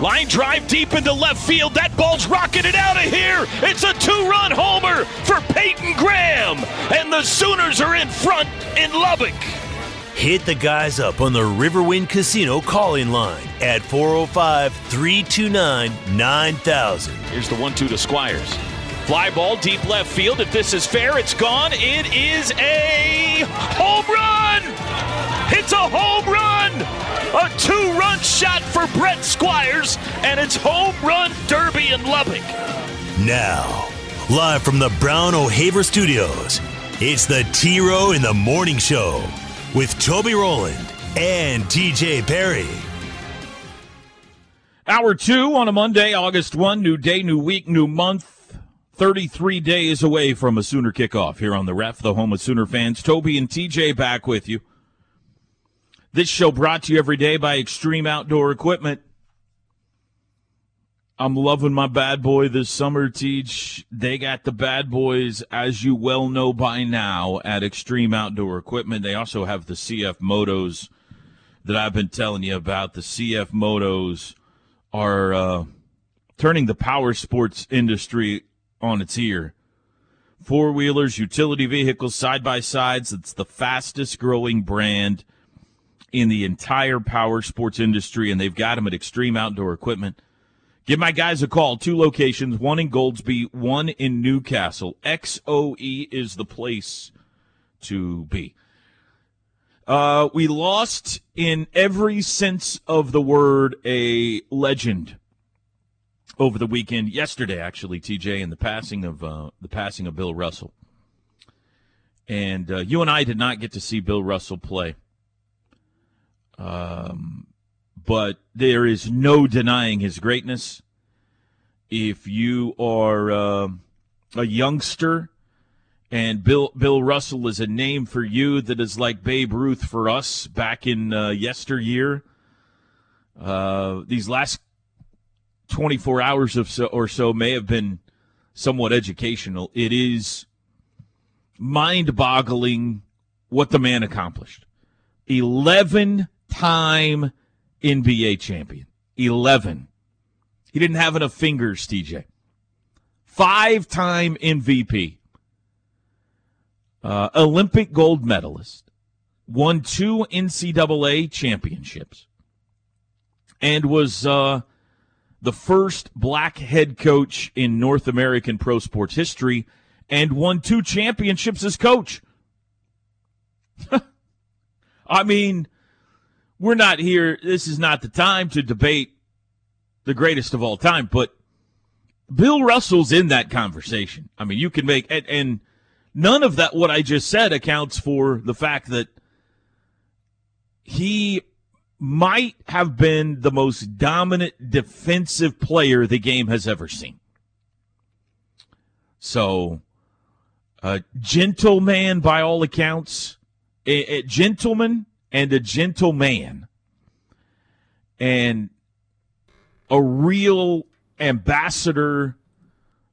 Line drive deep into left field. That ball's rocketed out of here. It's a two run homer for Peyton Graham. And the Sooners are in front in Lubbock. Hit the guys up on the Riverwind Casino calling line at 405 329 9000. Here's the 1 2 to Squires. Fly ball deep left field. If this is fair, it's gone. It is a home run! It's a home run! A two run shot for Brett Squires, and it's home run derby in Lubbock. Now, live from the Brown O'Haver Studios, it's the T Row in the Morning Show with Toby Rowland and TJ Perry. Hour two on a Monday, August 1, new day, new week, new month. 33 days away from a Sooner kickoff here on the ref, the home of Sooner fans. Toby and TJ back with you. This show brought to you every day by Extreme Outdoor Equipment. I'm loving my bad boy this summer, Teach. They got the bad boys, as you well know by now, at Extreme Outdoor Equipment. They also have the CF Motos that I've been telling you about. The CF Motos are uh, turning the power sports industry on its ear. Four wheelers, utility vehicles, side by sides. It's the fastest growing brand in the entire power sports industry, and they've got them at Extreme Outdoor Equipment. Give my guys a call. Two locations, one in Goldsby, one in Newcastle. XOE is the place to be. Uh, we lost in every sense of the word a legend over the weekend. Yesterday, actually, TJ, in the passing of uh, the passing of Bill Russell, and uh, you and I did not get to see Bill Russell play. Um, but there is no denying his greatness. If you are uh, a youngster and Bill Bill Russell is a name for you that is like Babe Ruth for us back in uh, yesteryear, uh, these last 24 hours of so, or so may have been somewhat educational. It is mind boggling what the man accomplished. 11 time NBA champion. 11. He didn't have enough fingers, TJ. Five time MVP. Uh, Olympic gold medalist. Won two NCAA championships. And was uh, the first black head coach in North American pro sports history and won two championships as coach. I mean, we're not here. This is not the time to debate the greatest of all time, but Bill Russell's in that conversation. I mean, you can make, and, and none of that, what I just said, accounts for the fact that he might have been the most dominant defensive player the game has ever seen. So, a gentleman by all accounts, a, a gentleman and a gentleman. And a real ambassador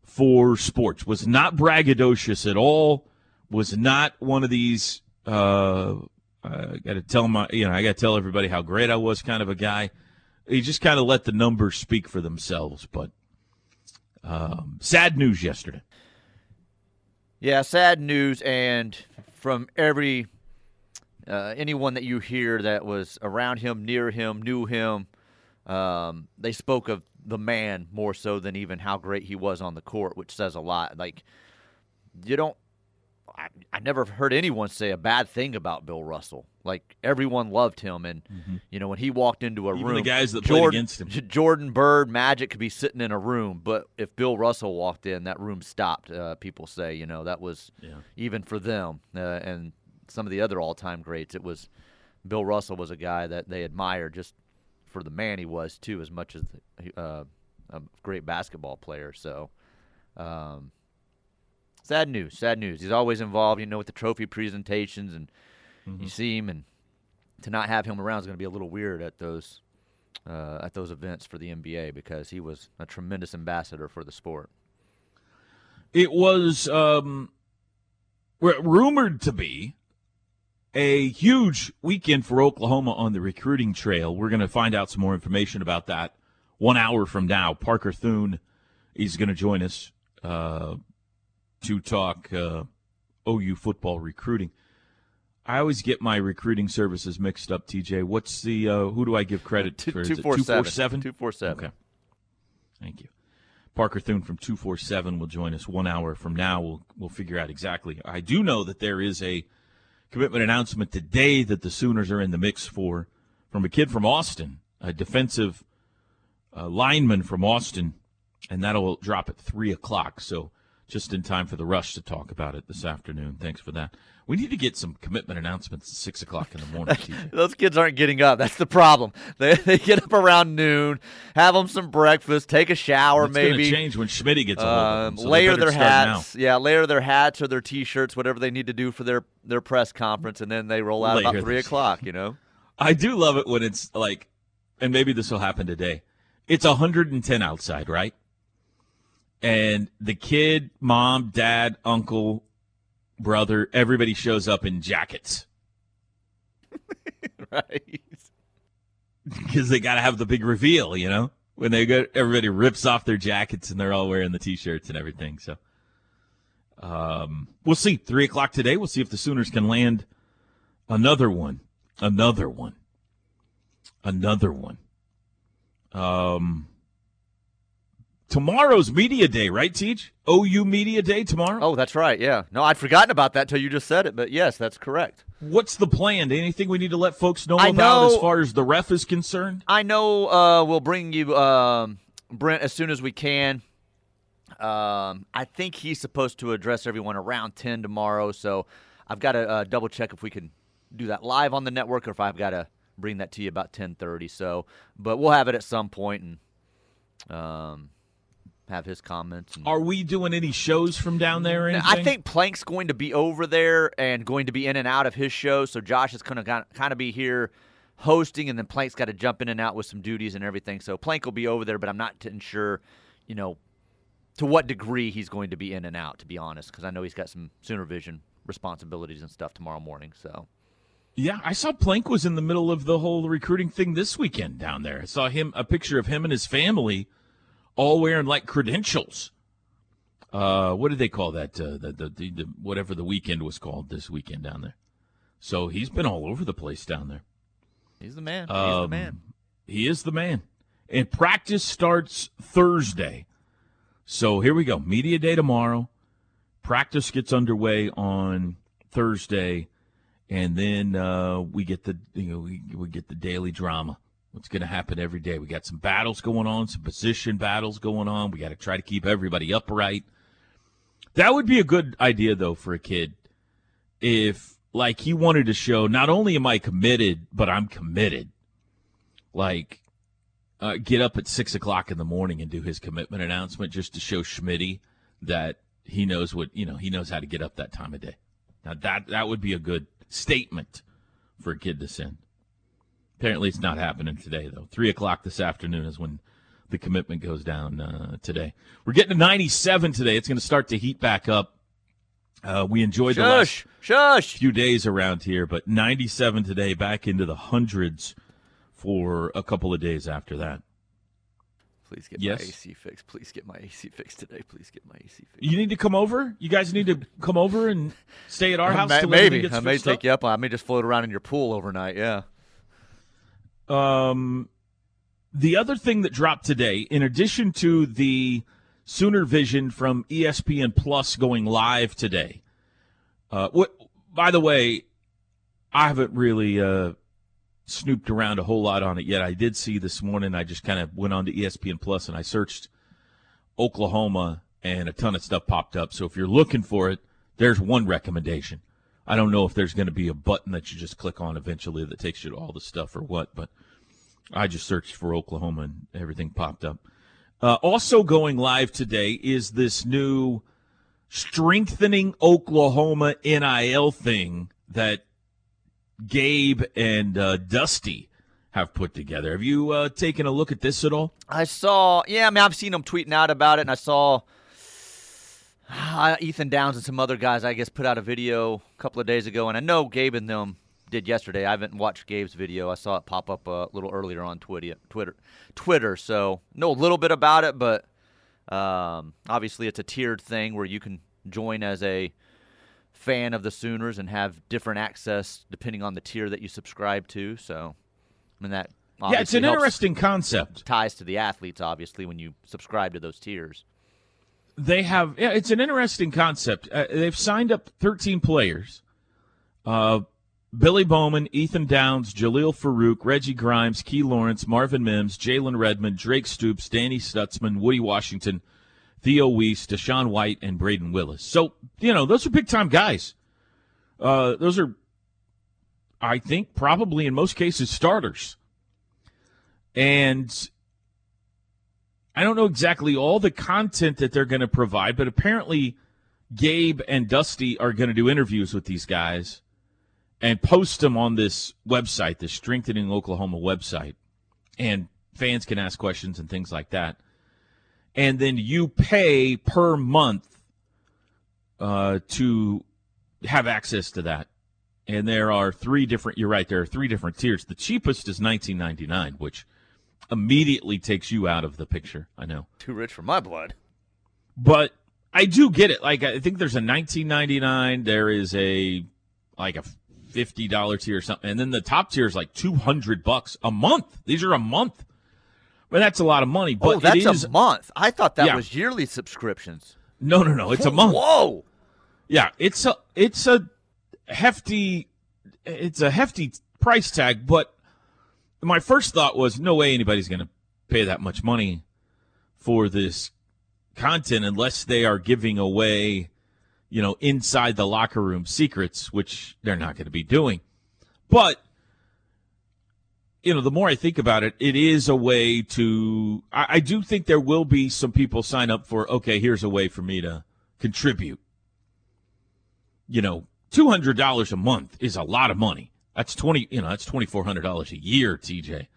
for sports. Was not braggadocious at all. Was not one of these uh, i gotta tell my you know i gotta tell everybody how great i was kind of a guy. He just kind of let the numbers speak for themselves but um, sad news yesterday. Yeah sad news and from every uh, anyone that you hear that was around him, near him, knew him, um, they spoke of the man more so than even how great he was on the court, which says a lot. Like, you don't. I, I never heard anyone say a bad thing about Bill Russell. Like everyone loved him, and mm-hmm. you know when he walked into a Even room, the guys that Jordan, played against him, Jordan Bird, Magic could be sitting in a room, but if Bill Russell walked in, that room stopped. Uh, people say, you know, that was yeah. even for them, uh, and some of the other all-time greats, it was Bill Russell was a guy that they admired just for the man he was too, as much as the, uh, a great basketball player. So, um, sad news. Sad news. He's always involved, you know, with the trophy presentations, and mm-hmm. you see him, and to not have him around is going to be a little weird at those uh, at those events for the NBA because he was a tremendous ambassador for the sport. It was um, rumored to be a huge weekend for Oklahoma on the recruiting trail. We're going to find out some more information about that one hour from now. Parker Thune is going to join us uh, to talk uh, OU football recruiting. I always get my recruiting services mixed up. TJ, what's the uh, who do I give credit to? Two four seven. Two four seven. Okay. Thank you. Parker Thune from two four seven will join us one hour from now. We'll we'll figure out exactly. I do know that there is a commitment announcement today that the Sooners are in the mix for from a kid from Austin, a defensive uh, lineman from Austin, and that'll drop at three o'clock. So just in time for the rush to talk about it this afternoon. Thanks for that. We need to get some commitment announcements at six o'clock in the morning. Those kids aren't getting up. That's the problem. They, they get up around noon, have them some breakfast, take a shower. It's maybe change when Schmidt gets um, so layer their hats. Now. Yeah, layer their hats or their t-shirts, whatever they need to do for their their press conference, and then they roll out layer about three o'clock. You know. I do love it when it's like, and maybe this will happen today. It's 110 outside, right? And the kid, mom, dad, uncle, brother, everybody shows up in jackets. right. Because they got to have the big reveal, you know? When they go, everybody rips off their jackets and they're all wearing the t shirts and everything. So, um, we'll see. Three o'clock today. We'll see if the Sooners can land another one. Another one. Another one. Um, tomorrow's media day, right, Teach? OU media day tomorrow. Oh, that's right. Yeah. No, I'd forgotten about that till you just said it, but yes, that's correct. What's the plan? Anything we need to let folks know I about know, as far as the ref is concerned? I know uh, we'll bring you um, Brent as soon as we can. Um, I think he's supposed to address everyone around ten tomorrow, so I've got to uh, double check if we can do that live on the network or if I've got to bring that to you about ten thirty. So, but we'll have it at some point and. Um, have his comments. Are we doing any shows from down there? I think Plank's going to be over there and going to be in and out of his show. So Josh is going to kind of be here hosting, and then Plank's got to jump in and out with some duties and everything. So Plank will be over there, but I'm not sure, you know, to what degree he's going to be in and out. To be honest, because I know he's got some Sooner Vision responsibilities and stuff tomorrow morning. So. Yeah, I saw Plank was in the middle of the whole recruiting thing this weekend down there. I saw him a picture of him and his family all wearing like credentials. Uh, what did they call that? Uh, the, the, the, the, whatever the weekend was called this weekend down there. So he's been all over the place down there. He's the man. He's um, the man. He is the man. And practice starts Thursday. So here we go. Media day tomorrow. Practice gets underway on Thursday, and then uh, we get the you know we, we get the daily drama what's going to happen every day. We got some battles going on, some position battles going on. We got to try to keep everybody upright. That would be a good idea, though, for a kid. If, like, he wanted to show not only am I committed, but I'm committed. Like, uh, get up at six o'clock in the morning and do his commitment announcement just to show Schmitty that he knows what, you know, he knows how to get up that time of day. Now, that, that would be a good statement for a kid to send. Apparently, it's not happening today, though. Three o'clock this afternoon is when the commitment goes down uh, today. We're getting to 97 today. It's going to start to heat back up. Uh, we enjoyed shush, the last shush. few days around here, but 97 today, back into the hundreds for a couple of days after that. Please get yes. my AC fixed. Please get my AC fixed today. Please get my AC fixed. You need to come over. You guys need to come over and stay at our house. maybe I may take up. you up. I may just float around in your pool overnight. Yeah. Um, the other thing that dropped today, in addition to the Sooner Vision from ESPN Plus going live today, uh, what? By the way, I haven't really uh, snooped around a whole lot on it yet. I did see this morning. I just kind of went on to ESPN Plus and I searched Oklahoma, and a ton of stuff popped up. So if you're looking for it, there's one recommendation. I don't know if there's going to be a button that you just click on eventually that takes you to all the stuff or what, but I just searched for Oklahoma and everything popped up. Uh, also going live today is this new strengthening Oklahoma NIL thing that Gabe and uh, Dusty have put together. Have you uh, taken a look at this at all? I saw, yeah, I mean, I've seen them tweeting out about it, and I saw uh, Ethan Downs and some other guys, I guess, put out a video a couple of days ago, and I know Gabe and them did yesterday. I haven't watched Gabe's video. I saw it pop up a little earlier on Twitter, Twitter, Twitter. So know a little bit about it, but um, obviously it's a tiered thing where you can join as a fan of the Sooners and have different access depending on the tier that you subscribe to. So, I mean that. Yeah, it's an interesting concept. Ties to the athletes, obviously, when you subscribe to those tiers. They have. Yeah, it's an interesting concept. Uh, they've signed up 13 players. Uh, Billy Bowman, Ethan Downs, Jalil Farooq, Reggie Grimes, Key Lawrence, Marvin Mims, Jalen Redmond, Drake Stoops, Danny Stutsman, Woody Washington, Theo Wease, DaShaun White, and Brayden Willis. So, you know, those are big time guys. Uh, those are, I think, probably in most cases starters. And I don't know exactly all the content that they're going to provide, but apparently Gabe and Dusty are going to do interviews with these guys and post them on this website, the Strengthening Oklahoma website. And fans can ask questions and things like that. And then you pay per month uh, to have access to that. And there are three different, you're right, there are three different tiers. The cheapest is 19.99, which immediately takes you out of the picture. I know. Too rich for my blood. But I do get it. Like I think there's a 19.99, there is a like a fifty dollar tier or something, and then the top tier is like two hundred bucks a month. These are a month, but that's a lot of money. But oh, that's is, a month. I thought that Yeah. was yearly subscriptions. no, no, no. It's a month. Whoa! Yeah, it's a it's a hefty it's a hefty price tag, but my first thought was no way anybody's going to pay that much money for this content unless they are giving away, you know, inside the locker room secrets, which they're not going to be doing. But you know, the more I think about it, it is a way to. I, I do think there will be some people sign up for. Okay, here's a way for me to contribute you know, two hundred dollars a month is a lot of money. That's twenty, you know, that's twenty four hundred dollars a year, TJ.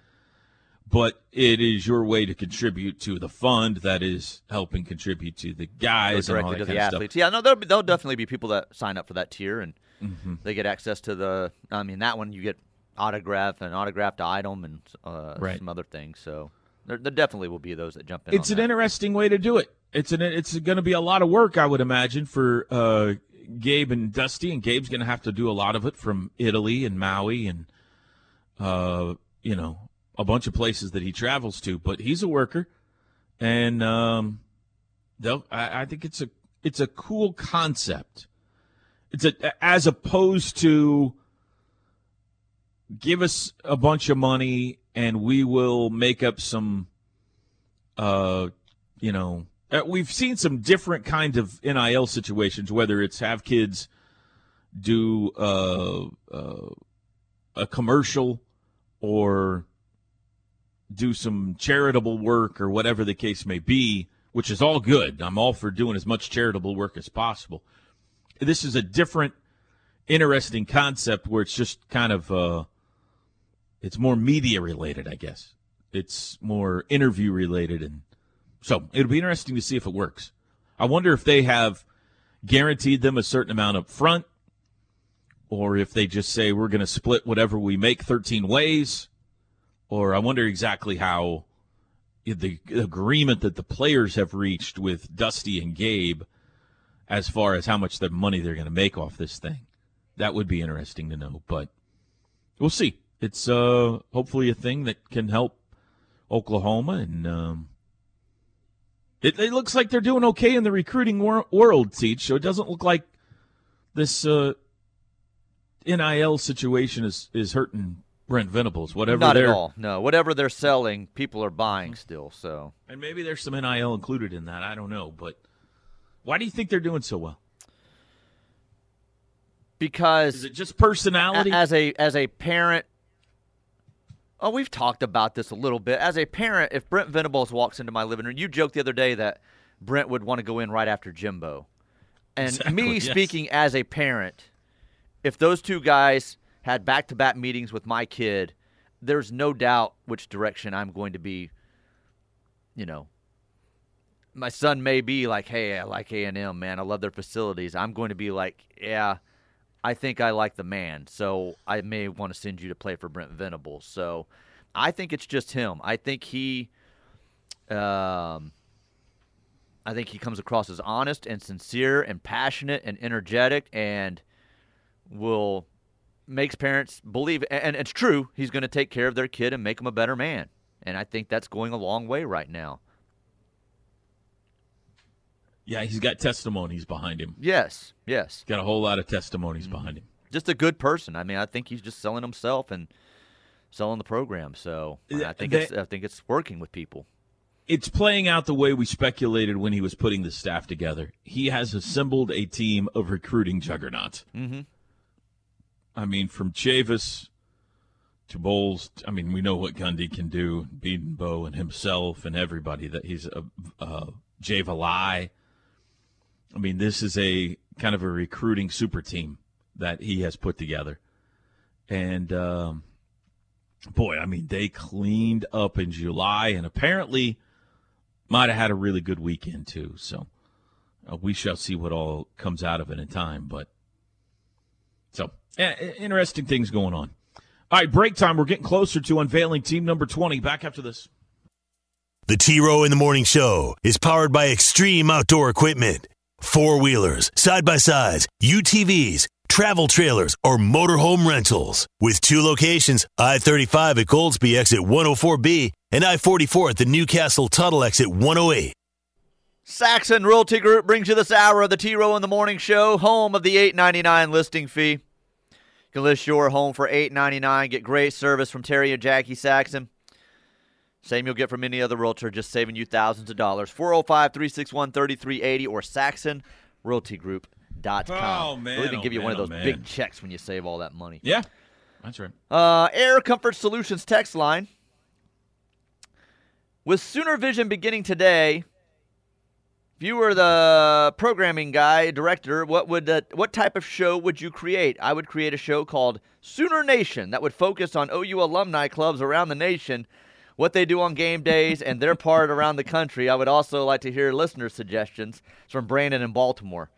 But it is your way to contribute to the fund that is helping contribute to the guys and all directly that to the athletes. Yeah, no, there'll, be, there'll definitely be people that sign up for that tier, and Mm-hmm. they get access to the. I mean, that one you get autograph and autographed item and uh, Right. some other things. So there, there definitely will be those that jump in. It's an that. interesting way to do it. It's an it's going to be a lot of work, I would imagine, for uh, Gabe and Dusty. And Gabe's going to have to do a lot of it from Italy and Maui and uh, you know a bunch of places that he travels to. But he's a worker, and um. I, I think it's a it's a cool concept. It's a as opposed to give us a bunch of money and we will make up some uh, you know, uh, we've seen some different kinds of NIL situations, whether it's have kids do uh, uh, a commercial or do some charitable work or whatever the case may be, which is all good. I'm all for doing as much charitable work as possible. This is a different, interesting concept where it's just kind of uh, it's more media related, I guess. It's more interview related, and so it'll be interesting to see if it works. I wonder if they have guaranteed them a certain amount up front, or if they just say we're going to split whatever we make 13 ways, or I wonder exactly how the agreement that the players have reached with Dusty and Gabe as far as how much the money they're going to make off this thing. That would be interesting to know, but we'll see. It's uh, hopefully a thing that can help Oklahoma, and um, it, it looks like they're doing okay in the recruiting wor- world, Teach. So it doesn't look like this uh, NIL situation is is hurting Brent Venables. Whatever Not at all. No, whatever they're selling, people are buying still. So and maybe there's some NIL included in that. I don't know, but why do you think they're doing so well? because Is it just personality? As a as a parent Oh, we've talked about this a little bit. As a parent, if Brent Venables walks into my living room, you joked the other day that Brent would want to go in right after Jimbo. And Exactly, me yes. speaking as a parent, if those two guys had back to back meetings with my kid, there's no doubt which direction I'm going to be, you know. My son may be like, "Hey, I like A&M, man. I love their facilities." I'm going to be like, "Yeah, I think I like the man, so I may want to send you to play for Brent Venables." So, I think it's just him. I think he, um, I think he comes across as honest and sincere and passionate and energetic, and will makes parents believe. And, it's true. He's going to take care of their kid and make them a better man. And I think that's going a long way right now. Yeah, he's got testimonies behind him. Yes, yes. Got a whole lot of testimonies behind him. just a good person. I mean, I think he's just selling himself and selling the program. So I think they- it's I think it's working with people. It's playing out the way we speculated when he was putting the staff together. He has assembled a team of recruiting juggernauts. Mm-hmm. I mean, from Chavis to Bowles. I mean, we know what Gundy can do, Bedenbaugh and himself and everybody. That he's a, a Jay Valai. I mean, this is a kind of a recruiting super team that he has put together, and um, boy, I mean, they cleaned up in July, and apparently might have had a really good weekend too. So uh, we shall see what all comes out of it in time, but. So, eh, eh, interesting things going on. All right, break time. We're getting closer to unveiling team number 20. Back after this. The T Row in the Morning Show is powered by Extreme Outdoor Equipment. Four wheelers, side by sides, UTVs, travel trailers, or motorhome rentals. With two locations I 35 at Goldsby exit 104B and I 44 at the Newcastle Tuttle exit 108. Saxon Realty Group brings you this hour of the T Row in the Morning Show, home of the eight ninety nine listing fee. You can list your home for eight ninety nine. Get great service from Terry and Jackie Saxon. Same you'll get from any other realtor, just saving you thousands of dollars. 405 361 3380 or SaxonRealtyGroup.com. Oh, man, They'll even oh, give you one of those oh, big checks when you save all that money. Yeah, that's right. Uh, Air Comfort Solutions text line. With Sooner Vision beginning today, if you were the programming guy, director, what would uh, what type of show would you create? I would create a show called Sooner Nation that would focus on OU alumni clubs around the nation, what they do on game days, and their part around the country. I would also like to hear listener suggestions from Brandon in Baltimore.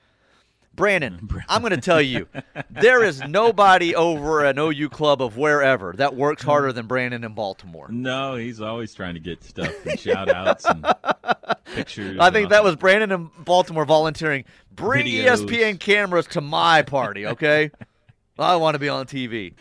Brandon, I'm going to tell you, there is nobody over an OU club of wherever that works harder than Brandon in Baltimore. No, he's always trying to get stuff and shout outs and pictures. I think that was Brandon in Baltimore volunteering. Bring Videos. ESPN cameras to my party, okay? I want to be on TV.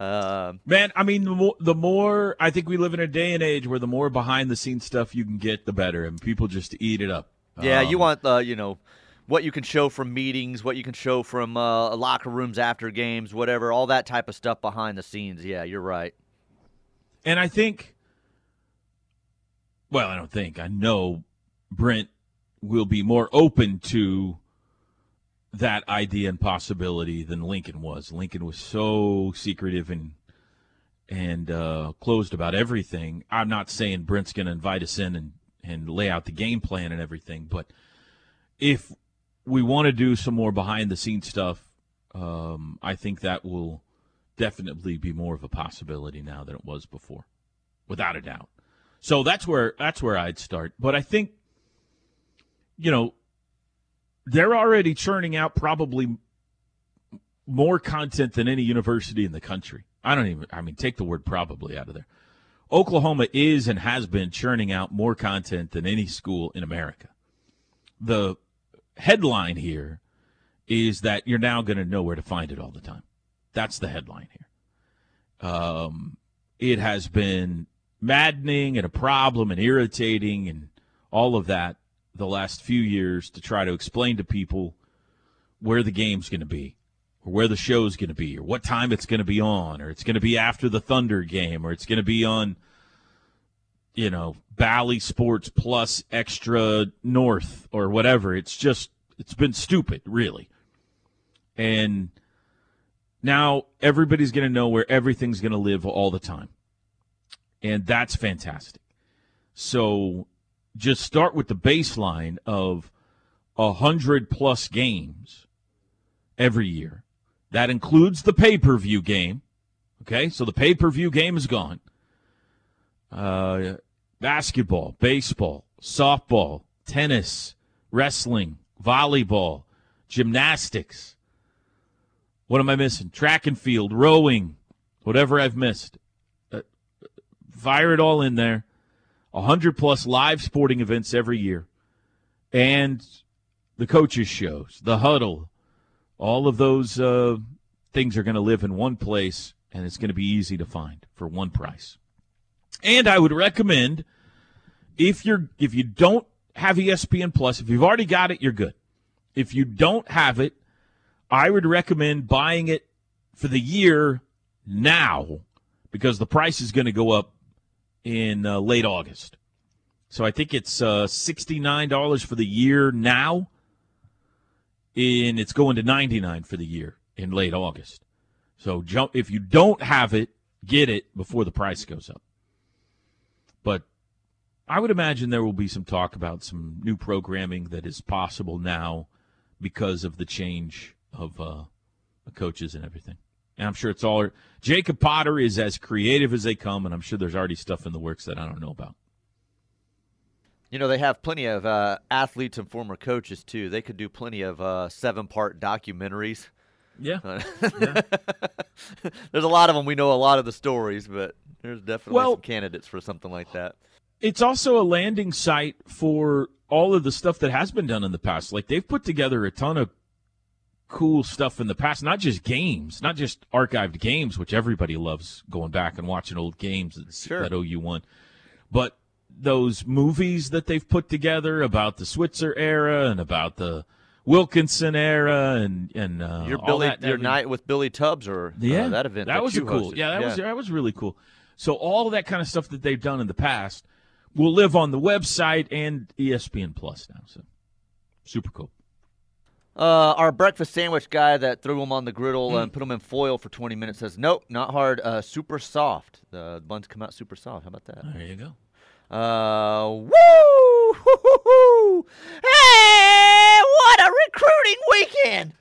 Um, Man, I mean, the more, the more I think we live in a day and age where the more behind the scenes stuff you can get, the better, and people just eat it up. yeah, you Um, want the you know what you can show from meetings, what you can show from uh, locker rooms after games, whatever, all that type of stuff behind the scenes. Yeah, you're right. And I think, well, I don't think, I know Brent will be more open to that idea and possibility than Lincoln was. Lincoln was so secretive and and uh, closed about everything. I'm not saying Brent's going to invite us in and, and lay out the game plan and everything, but if we want to do some more behind the scenes stuff, um, I think that will definitely be more of a possibility now than it was before, without a doubt. So that's where that's where I'd start. But I think, you know, they're already churning out probably more content than any university in the country. I don't even. I mean, take the word probably out of there. Oklahoma is and has been churning out more content than any school in America. The headline here is that you're now going to know where to find it all the time. That's the headline here. Um, it has been maddening and a problem and irritating and all of that the last few years to try to explain to people where the game's going to be or where the show's going to be or what time it's going to be on or it's going to be after the Thunder game or it's going to be on you know Bally Sports Plus Extra North or whatever. It's just it's been stupid really. And now everybody's going to know where everything's going to live all the time. And that's fantastic. So just start with the baseline of a hundred plus games every year. That includes the pay per view game. Okay, so the pay per view game is gone. Uh, basketball, baseball, softball, tennis, wrestling, volleyball, gymnastics. What am I missing? Track and field, rowing, whatever I've missed. Uh, fire it all in there. 100 plus live sporting events every year. And the coaches' shows, the huddle, all of those uh, things are going to live in one place, and it's going to be easy to find for one price. And I would recommend if you're if you don't have ESPN Plus, if you've already got it, you're good. If you don't have it, I would recommend buying it for the year now because the price is going to go up in uh, late August. So I think it's uh, $69 for the year now, and it's going to 99 for the year in late August. So jump if you don't have it, get it before the price goes up. But I would imagine there will be some talk about some new programming that is possible now because of the change of uh, the coaches and everything. And I'm sure it's all Jacob Potter is as creative as they come, and I'm sure there's already stuff in the works that I don't know about. You know, they have plenty of uh, athletes and former coaches, too. They could do plenty of uh, seven part documentaries. Yeah. yeah. there's a lot of them. We know a lot of the stories, but there's definitely well, some candidates for something like that. It's also a landing site for all of the stuff that has been done in the past. Like they've put together a ton of cool stuff in the past, not just games, not just archived games, which everybody loves going back and watching old games sure. that OU won, but those movies that they've put together about the Switzer era and about the Wilkinson era and and uh, your Billy that, your night with Billy Tubbs or uh, yeah uh, that event that, that was cool hosted. yeah that yeah. was that was really cool. So all that kind of stuff that they've done in the past will live on the website and ESPN Plus now. So super cool. Uh, our breakfast sandwich guy that threw them on the griddle mm. and put them in foil for 20 minutes says, nope, not hard, uh, super soft. The buns come out super soft. How about that? There you go. Uh, woo! Hey, what a recruiting weekend!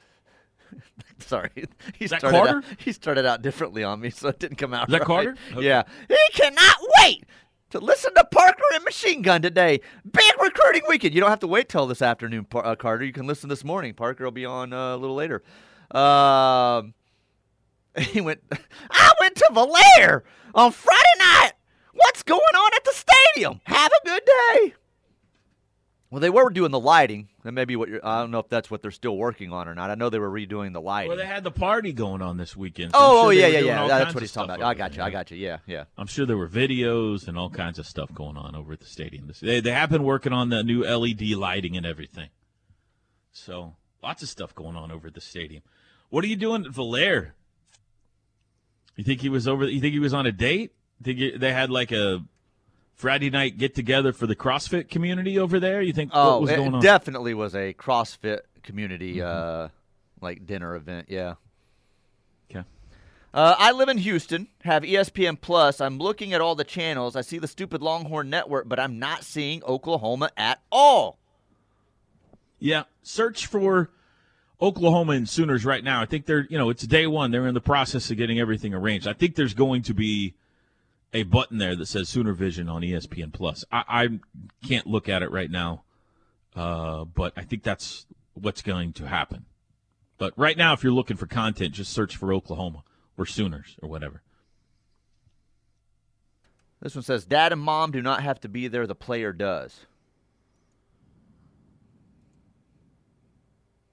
Sorry, he started Out, he started out differently on me, so it didn't come out. Is that right. Carter? Okay. Yeah, he cannot wait to listen to Parker and Machine Gun today. Big recruiting weekend. You don't have to wait till this afternoon, uh, Carter. You can listen this morning. Parker will be on uh, a little later. Um, he went. I went to Valair on Friday night. What's going on at the stadium? Have a good day. Well, they were doing the lighting. That may be what you're. I don't know if that's what they're still working on or not. I know they were redoing the lighting. Well, they had the party going on this weekend. So oh, oh, sure oh yeah, yeah, yeah. That's what he's talking about. I got you. I got you. Yeah, yeah. I'm sure there were videos and all kinds of stuff going on over at the stadium. They they have been working on the new LED lighting and everything. So lots of stuff going on over at the stadium. What are you doing at Valere? You think he was over? You think he was on a date? Think they had like a Friday night get together for the CrossFit community over there? You think oh, what was going it on? definitely was a CrossFit community mm-hmm. uh, like dinner event. Yeah. Okay. Uh, I live in Houston, have ESPN Plus. I'm looking at all the channels. I see the stupid Longhorn Network, but I'm not seeing Oklahoma at all. Yeah, search for Oklahoma and Sooners right now. I think they're, you know, it's day one. They're in the process of getting everything arranged. I think there's going to be a button there that says Sooner Vision on ESPN Plus. I, I can't look at it right now, uh, but I think that's what's going to happen. But right now, if you're looking for content, just search for Oklahoma or Sooners or whatever. This one says, "Dad and mom do not have to be there; the player does."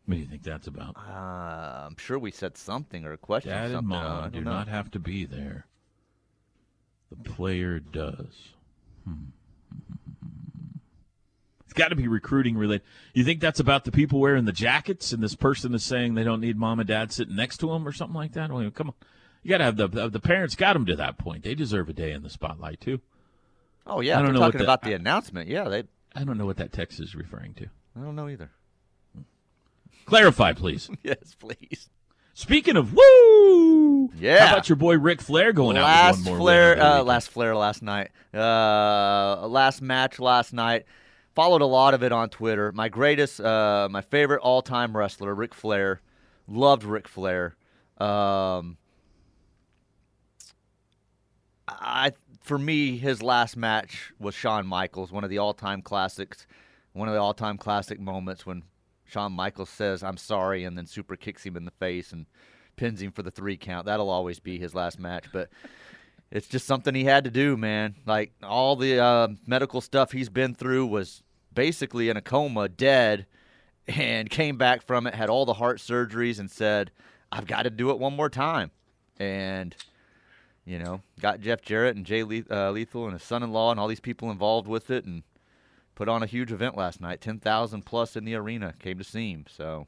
What do you think that's about? Uh, I'm sure we said something or a question. Dad and mom do know. not have to be there. The player does. Hmm. It's got to be recruiting related. You think that's about the people wearing the jackets, and this person is saying they don't need mom and dad sitting next to them, or something like that? Well, come on, you got to have the the parents got them to that point. They deserve a day in the spotlight too. Oh yeah, I don't know talking about the announcement. Yeah, they. I don't know what that text is referring to. I don't know either. Clarify, please. yes, please. Speaking of woo, Yeah. How about your boy Ric Flair going out last with one more flare, win uh, last flare last night. Uh, last match last night. Followed a lot of it on Twitter. My greatest, uh, my favorite all-time wrestler, Ric Flair. Loved Ric Flair. Um, I for me, his last match was Shawn Michaels, one of the all-time classics, one of the all-time classic moments when Shawn Michaels says "I'm sorry" and then super kicks him in the face and pins him for the three count. That'll always be his last match, but it's just something he had to do, man. Like all the uh, medical stuff he's been through was basically in a coma, dead, and came back from it. Had all the heart surgeries and said, "I've got to do it one more time," and you know, got Jeff Jarrett and Jay uh, Lethal and his son-in-law and all these people involved with it, and put on a huge event last night. Ten thousand plus in the arena came to see him. So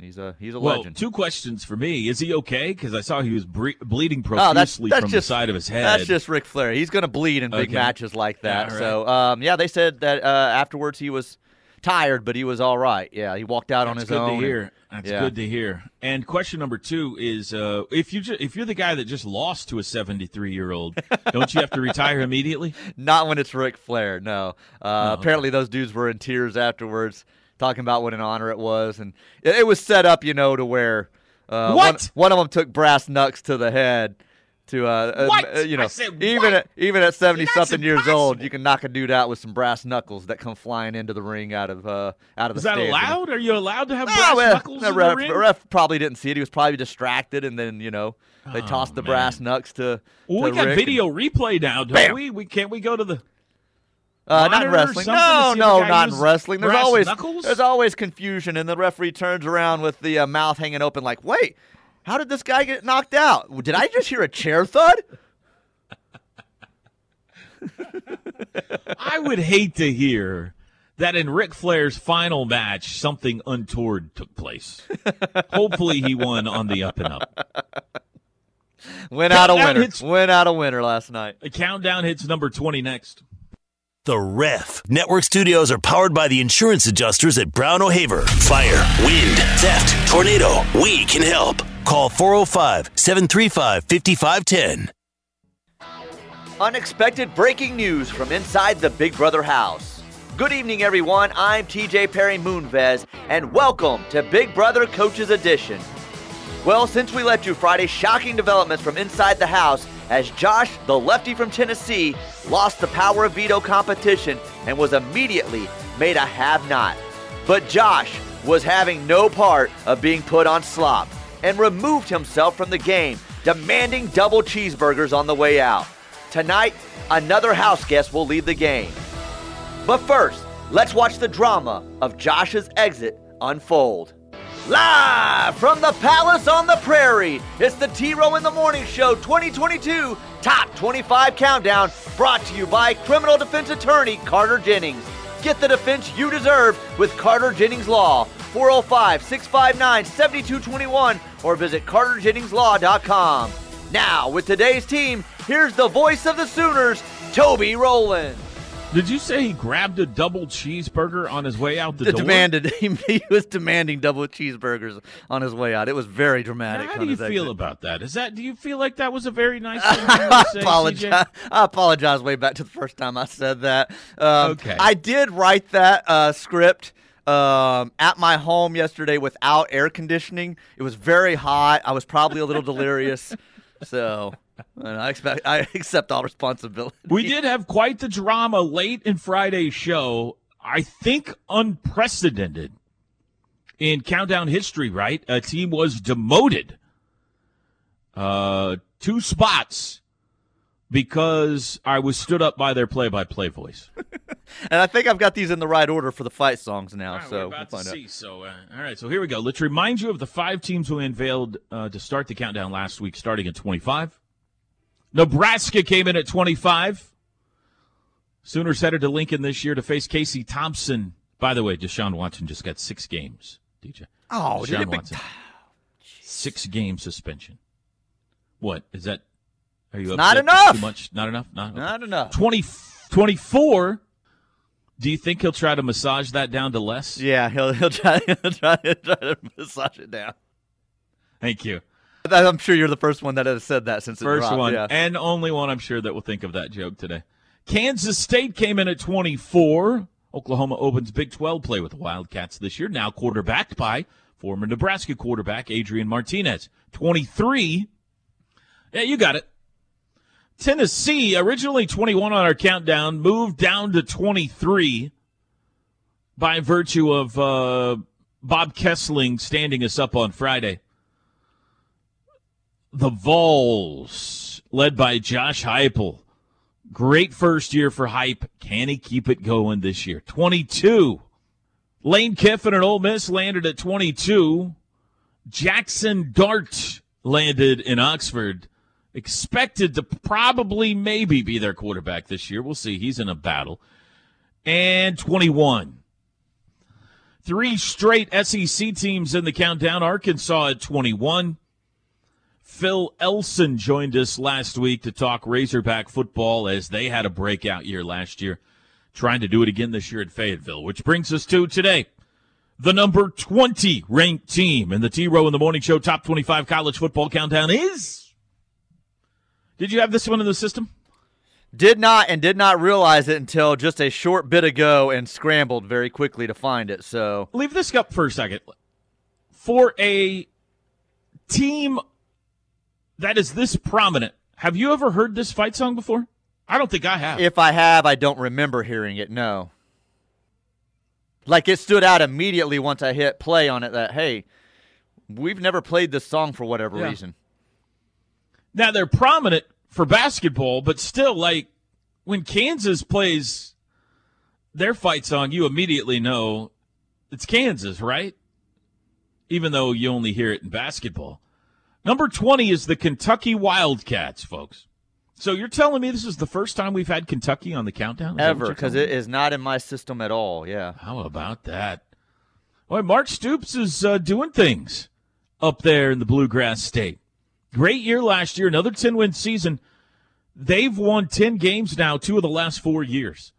he's a he's a well, legend. two questions for me. Is he okay? Because I saw he was bre- bleeding Oh, that's, profusely that's from just, the side of his head. That's just Ric Flair. He's going to bleed in big Okay. matches like that. Yeah, So, um, yeah, they said that uh, afterwards he was tired, but he was all right. Yeah, he walked out on That's his good own. to and- hear. That's yeah. good to hear. And question number two is: uh, if you ju- if you're the guy that just lost to a 73 year old, don't you have to retire immediately? Not when it's Ric Flair. No. Uh, okay. Apparently, those dudes were in tears afterwards, talking about what an honor it was, and it, it was set up, you know, to where uh, one, What? one of them took brass knucks to the head. To uh, uh, uh, you know, said even at even at seventy something years old, you can knock a dude out with some brass knuckles that come flying into the ring out of uh, out of Is the that you know. allowed? Are you allowed to have No, brass knuckles the in ref, the ring? ref probably didn't see it. He was probably distracted, and then you know they Oh, tossed the man. brass knucks to. well, to we got Rick video replay now, don't Bam. we? We can't we go to the Uh, not in wrestling. No, no, not in wrestling. There's always knuckles? there's always confusion, and the referee turns around with the uh, mouth hanging open, like, "Wait, how did this guy get knocked out? Did I just hear a chair thud?" I would hate to hear that in Ric Flair's final match, something untoward took place. Hopefully, he won on the up and up. Went out a winner. hits- Went out a winner last night. The countdown hits number 20 next. The Ref. Network studios are powered by the insurance adjusters at Brown O'Haver. Fire, wind, theft, tornado. We can help. Call 405 735 5510. Unexpected breaking news from inside the Big Brother house. Good evening, everyone. I'm TJ Perry Moonves, and welcome to Big Brother Coaches Edition. Well, since we left you Friday, shocking developments from inside the house as Josh, the lefty from Tennessee, lost the power of veto competition and was immediately made a have not. But Josh was having no part of being put on slop and removed himself from the game, demanding double cheeseburgers on the way out. Tonight, another house guest will lead the game. But first, let's watch the drama of Josh's exit unfold. Live from the Palace on the Prairie, it's the T Row in the Morning Show 2022 Top 25 Countdown, brought to you by criminal defense attorney Carter Jennings. Get the defense you deserve with Carter Jennings Law, 405 659 7221, or visit carterjenningslaw.com. Now, with today's team, here's the voice of the Sooners, Toby Rowland. Did you say he grabbed a double cheeseburger on his way out the door? demanded he, was demanding double cheeseburgers on his way out. It was very dramatic. How on do you feel exit. about that? Is that do you feel like that was a very nice thing I say, apologize. CJ? I apologize way back to the first time I said that. Um, Okay. I did write that uh, script um, at my home yesterday without air conditioning. It was very hot. I was probably a little delirious. So and I expect I accept all responsibility. We did have quite the drama late in Friday's show. I think unprecedented in countdown history, right? A team was demoted uh, two spots because I was stood up by their play by play voice. And I think I've got these in the right order for the fight songs now. Right, so we'll find out. So, uh, all right, so here we go. Let's remind you of the five teams we unveiled uh, to start the countdown last week, starting at 25. Nebraska came in at 25. Sooners headed to Lincoln this year to face Casey Thompson. By the way, Deshaun Watson just got six games. DJ. Oh, Deshaun Watson, six game suspension. What is that? Are you Not enough. Too much? Not enough. Not, okay. Enough. 20, 24. Do you think he'll try to massage that down to less? Yeah, he'll he'll try he'll try, he'll try to massage it down. Thank you. I'm sure you're the first one that has said that since First dropped, one, yeah. and only one I'm sure that will think of that joke today. Kansas State came in at 24. Oklahoma opens Big 12 play with the Wildcats this year, now quarterbacked by former Nebraska quarterback Adrian Martinez. 23. Yeah, you got it. Tennessee, originally 21 on our countdown, moved down to 23 by virtue of uh, Bob Kesling standing us up on Friday. The Vols, led by Josh Heupel. Great first year for Hype. Can he keep it going this year? 22. Lane Kiffin and Ole Miss landed at 22. Jackson Dart landed in Oxford. Expected to probably maybe be their quarterback this year. We'll see. He's in a battle. And 21. Three straight SEC teams in the countdown. Arkansas at 21. Phil Elson joined us last week to talk Razorback football as they had a breakout year last year, trying to do it again this year at Fayetteville, which brings us to today. The number 20 ranked team in the T Row in the Morning Show Top 25 College Football Countdown is. Did you have this one in the system? Did not and did not realize it until just a short bit ago and scrambled very quickly to find it. So Leave this up for a second. For a team that is this prominent, have you ever heard this fight song before? I don't think I have. if I have, I don't remember hearing it. No. Like it stood out immediately once I hit play on it that, hey, we've never played this song for whatever Yeah. reason. Now they're prominent for basketball, but still, like when Kansas plays their fight song, you immediately know it's Kansas, right? Even though you only hear it in basketball. Number 20 is the Kentucky Wildcats, folks. So you're telling me this is the first time we've had Kentucky on the countdown? Is Ever, because it is not in my system at all. Yeah. How about that? Boy, Mark Stoops is uh, doing things up there in the Bluegrass State. Great year last year, another 10 win season. They've won 10 games now, two of the last four years.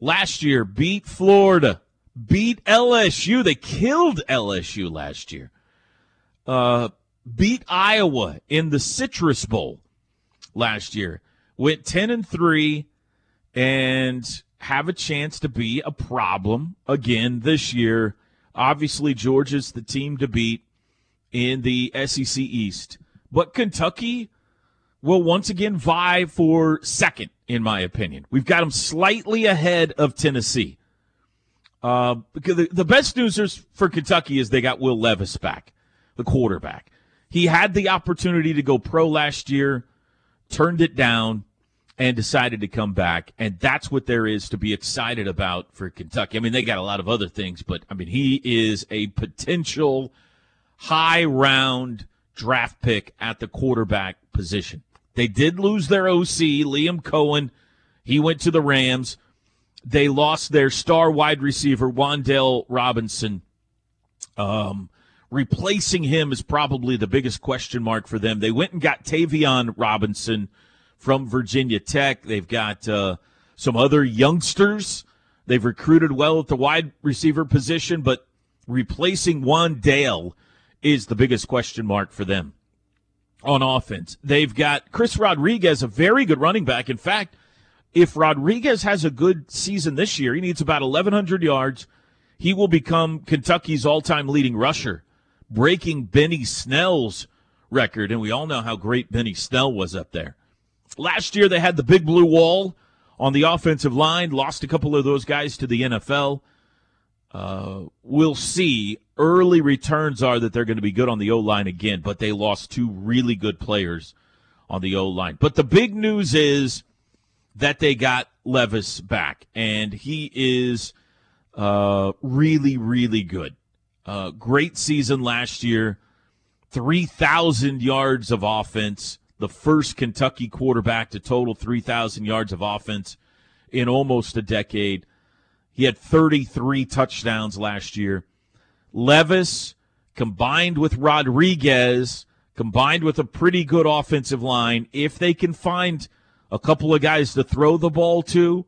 Last year, beat Florida, beat LSU. They killed LSU last year. Uh, beat Iowa in the Citrus Bowl last year. Went 10 and 3 and have a chance to be a problem again this year. Obviously, Georgia's the team to beat in the SEC East. But Kentucky will once again vie for second, in my opinion. We've got them slightly ahead of Tennessee. Uh, because the, the best news for Kentucky is they got Will Levis back, the quarterback. He had the opportunity to go pro last year, turned it down, and decided to come back. And that's what there is to be excited about for Kentucky. I mean, they got a lot of other things, but I mean, he is a potential high round draft pick at the quarterback position. They did lose their OC, Liam Coen. He went to the Rams. They lost their star wide receiver, Wan'Dale Robinson. Um, replacing him is probably the biggest question mark for them. They went and got Tayvion Robinson from Virginia Tech. They've got uh, some other youngsters. They've recruited well at the wide receiver position, but replacing Wandale is the biggest question mark for them on offense. They've got Chris Rodriguez, a very good running back. In fact, if Rodriguez has a good season this year, he needs about 1,100 yards. He will become Kentucky's all time leading rusher, breaking Benny Snell's record. And we all know how great Benny Snell was up there. Last year, they had the big blue wall on the offensive line, lost a couple of those guys to the NFL. Uh, we'll see. Early returns are that they're going to be good on the O line again, but they lost two really good players on the O line. But the big news is that they got Levis back, and he is uh, really, really good. Uh, great season last year, 3,000 yards of offense, the first Kentucky quarterback to total 3,000 yards of offense in almost a decade. He had 33 touchdowns last year. Levis, combined with Rodriguez, combined with a pretty good offensive line, if they can find a couple of guys to throw the ball to,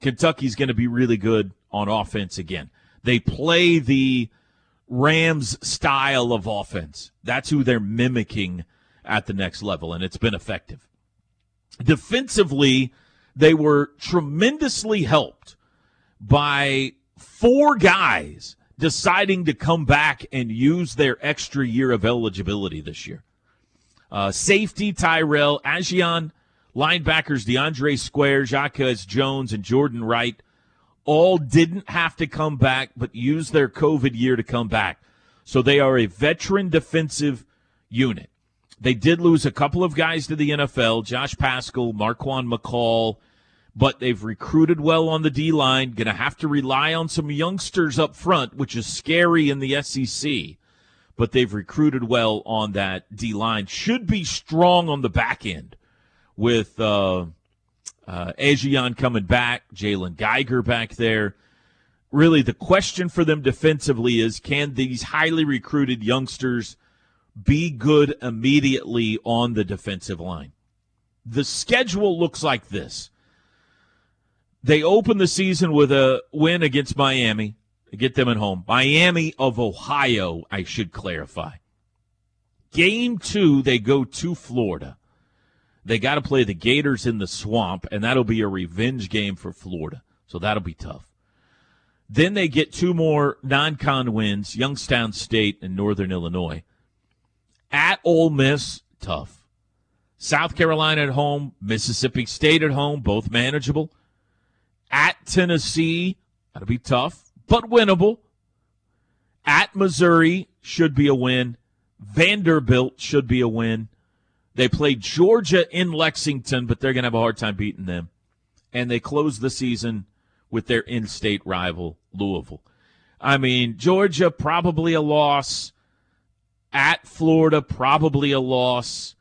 Kentucky's going to be really good on offense again. They play the Rams style of offense. That's who they're mimicking at the next level, and it's been effective. Defensively, they were tremendously helped by four guys deciding to come back and use their extra year of eligibility this year. Uh, safety Tyrell Ajian, linebackers DeAndre Square, Jacquez Jones, and Jordan Wright all didn't have to come back, but used their COVID year to come back. So they are a veteran defensive unit. They did lose a couple of guys to the NFL, Josh Paschal, Marquan McCall, but they've recruited well on the D line. Going to have to rely on some youngsters up front, which is scary in the SEC. But they've recruited well on that D line. Should be strong on the back end with uh, uh, coming back, Jalen Geiger back there. Really, the question for them defensively is can these highly recruited youngsters be good immediately on the defensive line? The schedule looks like this they open the season with a win against Miami get them at home. Miami of Ohio, I should clarify. Game two, they go to Florida. They got to play the Gators in the swamp, and that'll be a revenge game for Florida. So that'll be tough. Then they get two more non con wins Youngstown State and Northern Illinois. At Ole Miss, tough. South Carolina at home, Mississippi State at home, both manageable. At Tennessee, that'll be tough, but winnable. At Missouri, should be a win. Vanderbilt should be a win. They play Georgia in Lexington, but they're going to have a hard time beating them. And they close the season with their in state rival, Louisville. I mean, Georgia, probably a loss. At Florida, probably a loss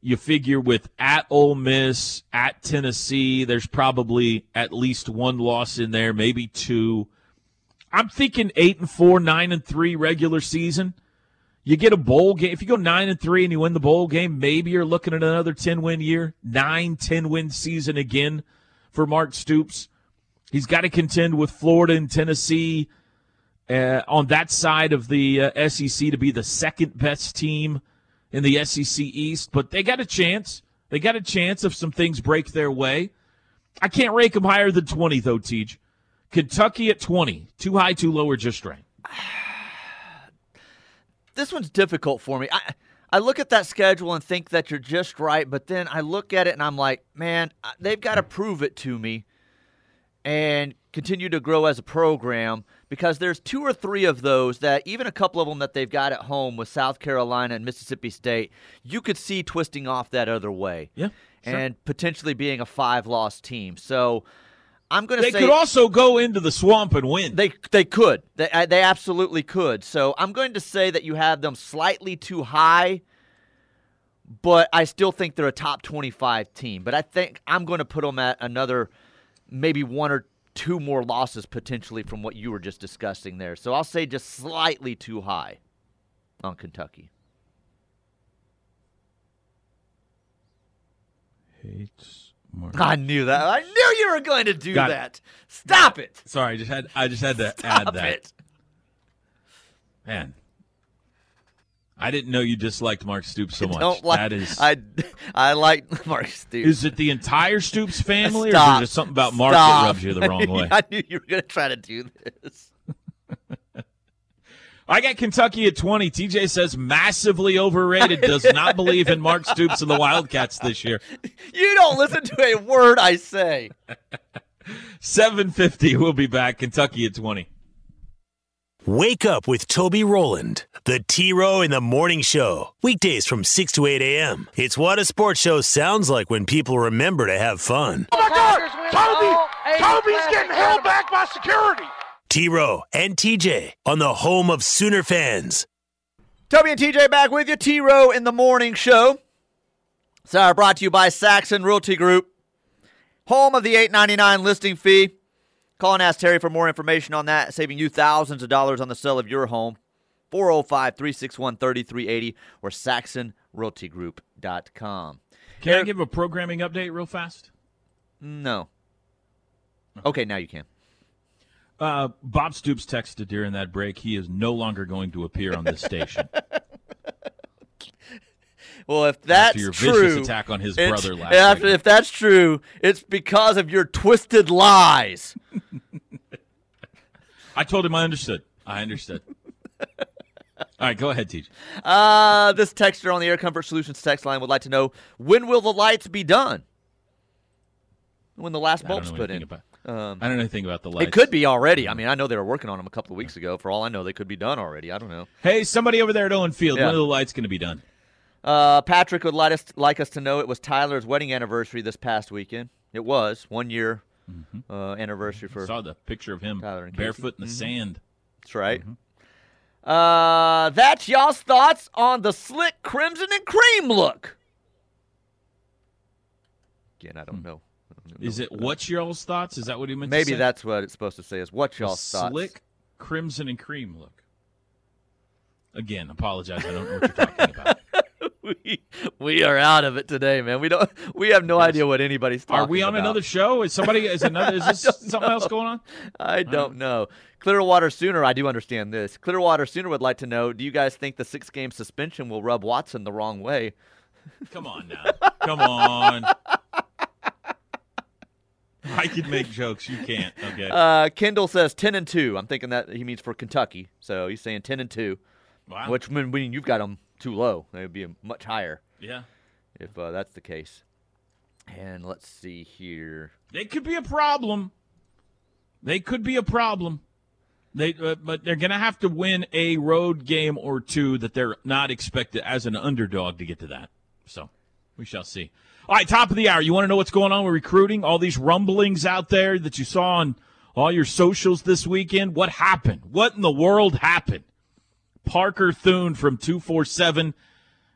you figure with at Ole Miss, at Tennessee, there's probably at least one loss in there, maybe two. I'm thinking eight and four, nine and three regular season. You get a bowl game. If you go nine and three and you win the bowl game, maybe you're looking at another 10 win year, nine, 10 win season again for Mark Stoops. He's got to contend with Florida and Tennessee uh, on that side of the uh, SEC to be the second best team in the SEC East, but they got a chance. They got a chance if some things break their way. I can't rank them higher than 20, though, Teach. Kentucky at 20. Too high, too low, or just right? This one's difficult for me. I, I look at that schedule and think that you're just right, but then I look at it and I'm like, man, they've got to prove it to me and continue to grow as a program because there's two or three of those that even a couple of them that they've got at home with South Carolina and Mississippi State, you could see twisting off that other way. Yeah. Sure. And potentially being a five loss team. So I'm going to they say They could also go into the swamp and win. They they could. They uh, they absolutely could. So I'm going to say that you have them slightly too high but I still think they're a top 25 team. But I think I'm going to put them at another maybe one or two more losses potentially from what you were just discussing there. So I'll say just slightly too high on Kentucky. Hates I knew that. I knew you were going to do Got that. It. Stop it. Sorry, I just had I just had to Stop add that. It. Man, I didn't know you disliked Mark Stoops so much. Don't like, that is, I, I like Mark Stoops. Is it the entire Stoops family, Stop. or is there something about Mark Stop. that rubs you the wrong way? I knew you were going to try to do this. I got Kentucky at 20. TJ says massively overrated. Does not believe in Mark Stoops and the Wildcats this year. You don't listen to a word I say. 750. We'll be back. Kentucky at 20. Wake up with Toby Rowland, the T Row in the Morning Show. Weekdays from 6 to 8 a.m. It's what a sports show sounds like when people remember to have fun. Oh my God! Toby! Toby's getting held back by security! T Row and TJ on the home of Sooner fans. Toby and TJ back with you. T Row in the Morning Show. Sorry, brought to you by Saxon Realty Group, home of the $8.99 listing fee. Call and ask Terry for more information on that, saving you thousands of dollars on the sale of your home. 405 361 3380 or saxonrealtygroup.com. Can I give a programming update real fast? No. Okay, now you can. Uh, Bob Stoops texted during that break. He is no longer going to appear on this station. Well, if that's after your true, vicious attack on his brother last after, if that's true, it's because of your twisted lies. I told him I understood. I understood. All right, go ahead, Teach. Uh, this texter on the Air Comfort Solutions text line would like to know when will the lights be done? When the last bulb's put in. about. Um, I don't know anything about the lights. it could be already. I mean, I know they were working on them a couple of weeks ago. For all I know, they could be done already. I don't know. Hey, somebody over there at Owen Field. Yeah. When are the lights going to be done? Uh, Patrick would like us like us to know it was Tyler's wedding anniversary this past weekend. It was one year uh, anniversary for. I Saw the picture of him Tyler and Casey. barefoot in the sand. That's right. Mm-hmm. Uh, that's y'all's thoughts on the slick crimson and cream look. Again, I don't know. I don't know. Is it what's y'all's thoughts? Is that what he meant? to Maybe that's what it's supposed to say. Is what y'all's thoughts? slick crimson and cream look. Again, apologize. I don't know what you're talking about. We, we are out of it today, man. We don't. We have no idea what anybody's talking Are we on about. another show? Is somebody? Is another? Is this something else going on? I don't know. Clearwater Sooner, I do understand this. Clearwater Sooner would like to know: Do you guys think the six-game suspension will rub Watson the wrong way? Come on now. Come on. I can make jokes. You can't. Okay. Uh, Kendall says ten and two. I'm thinking that he means for Kentucky, so he's saying ten and two. wow. Which when, when you've got them too low, they would be much higher Yeah. if uh, that's the case. And let's see here. They could be a problem. They could be a problem. They, uh, but they're going to have to win a road game or two that they're not expected as an underdog to get to that. So we shall see. All right, top of the hour. You want to know what's going on with recruiting? All these rumblings out there that you saw on all your socials this weekend. What happened? What in the world happened? Parker Thune from 247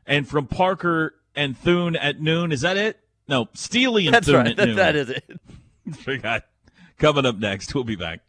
and from Parker and Thune at noon. Is that it? No, Steely and That's Thune right. at That, noon. that is it. Forgot. Coming up next, we'll be back.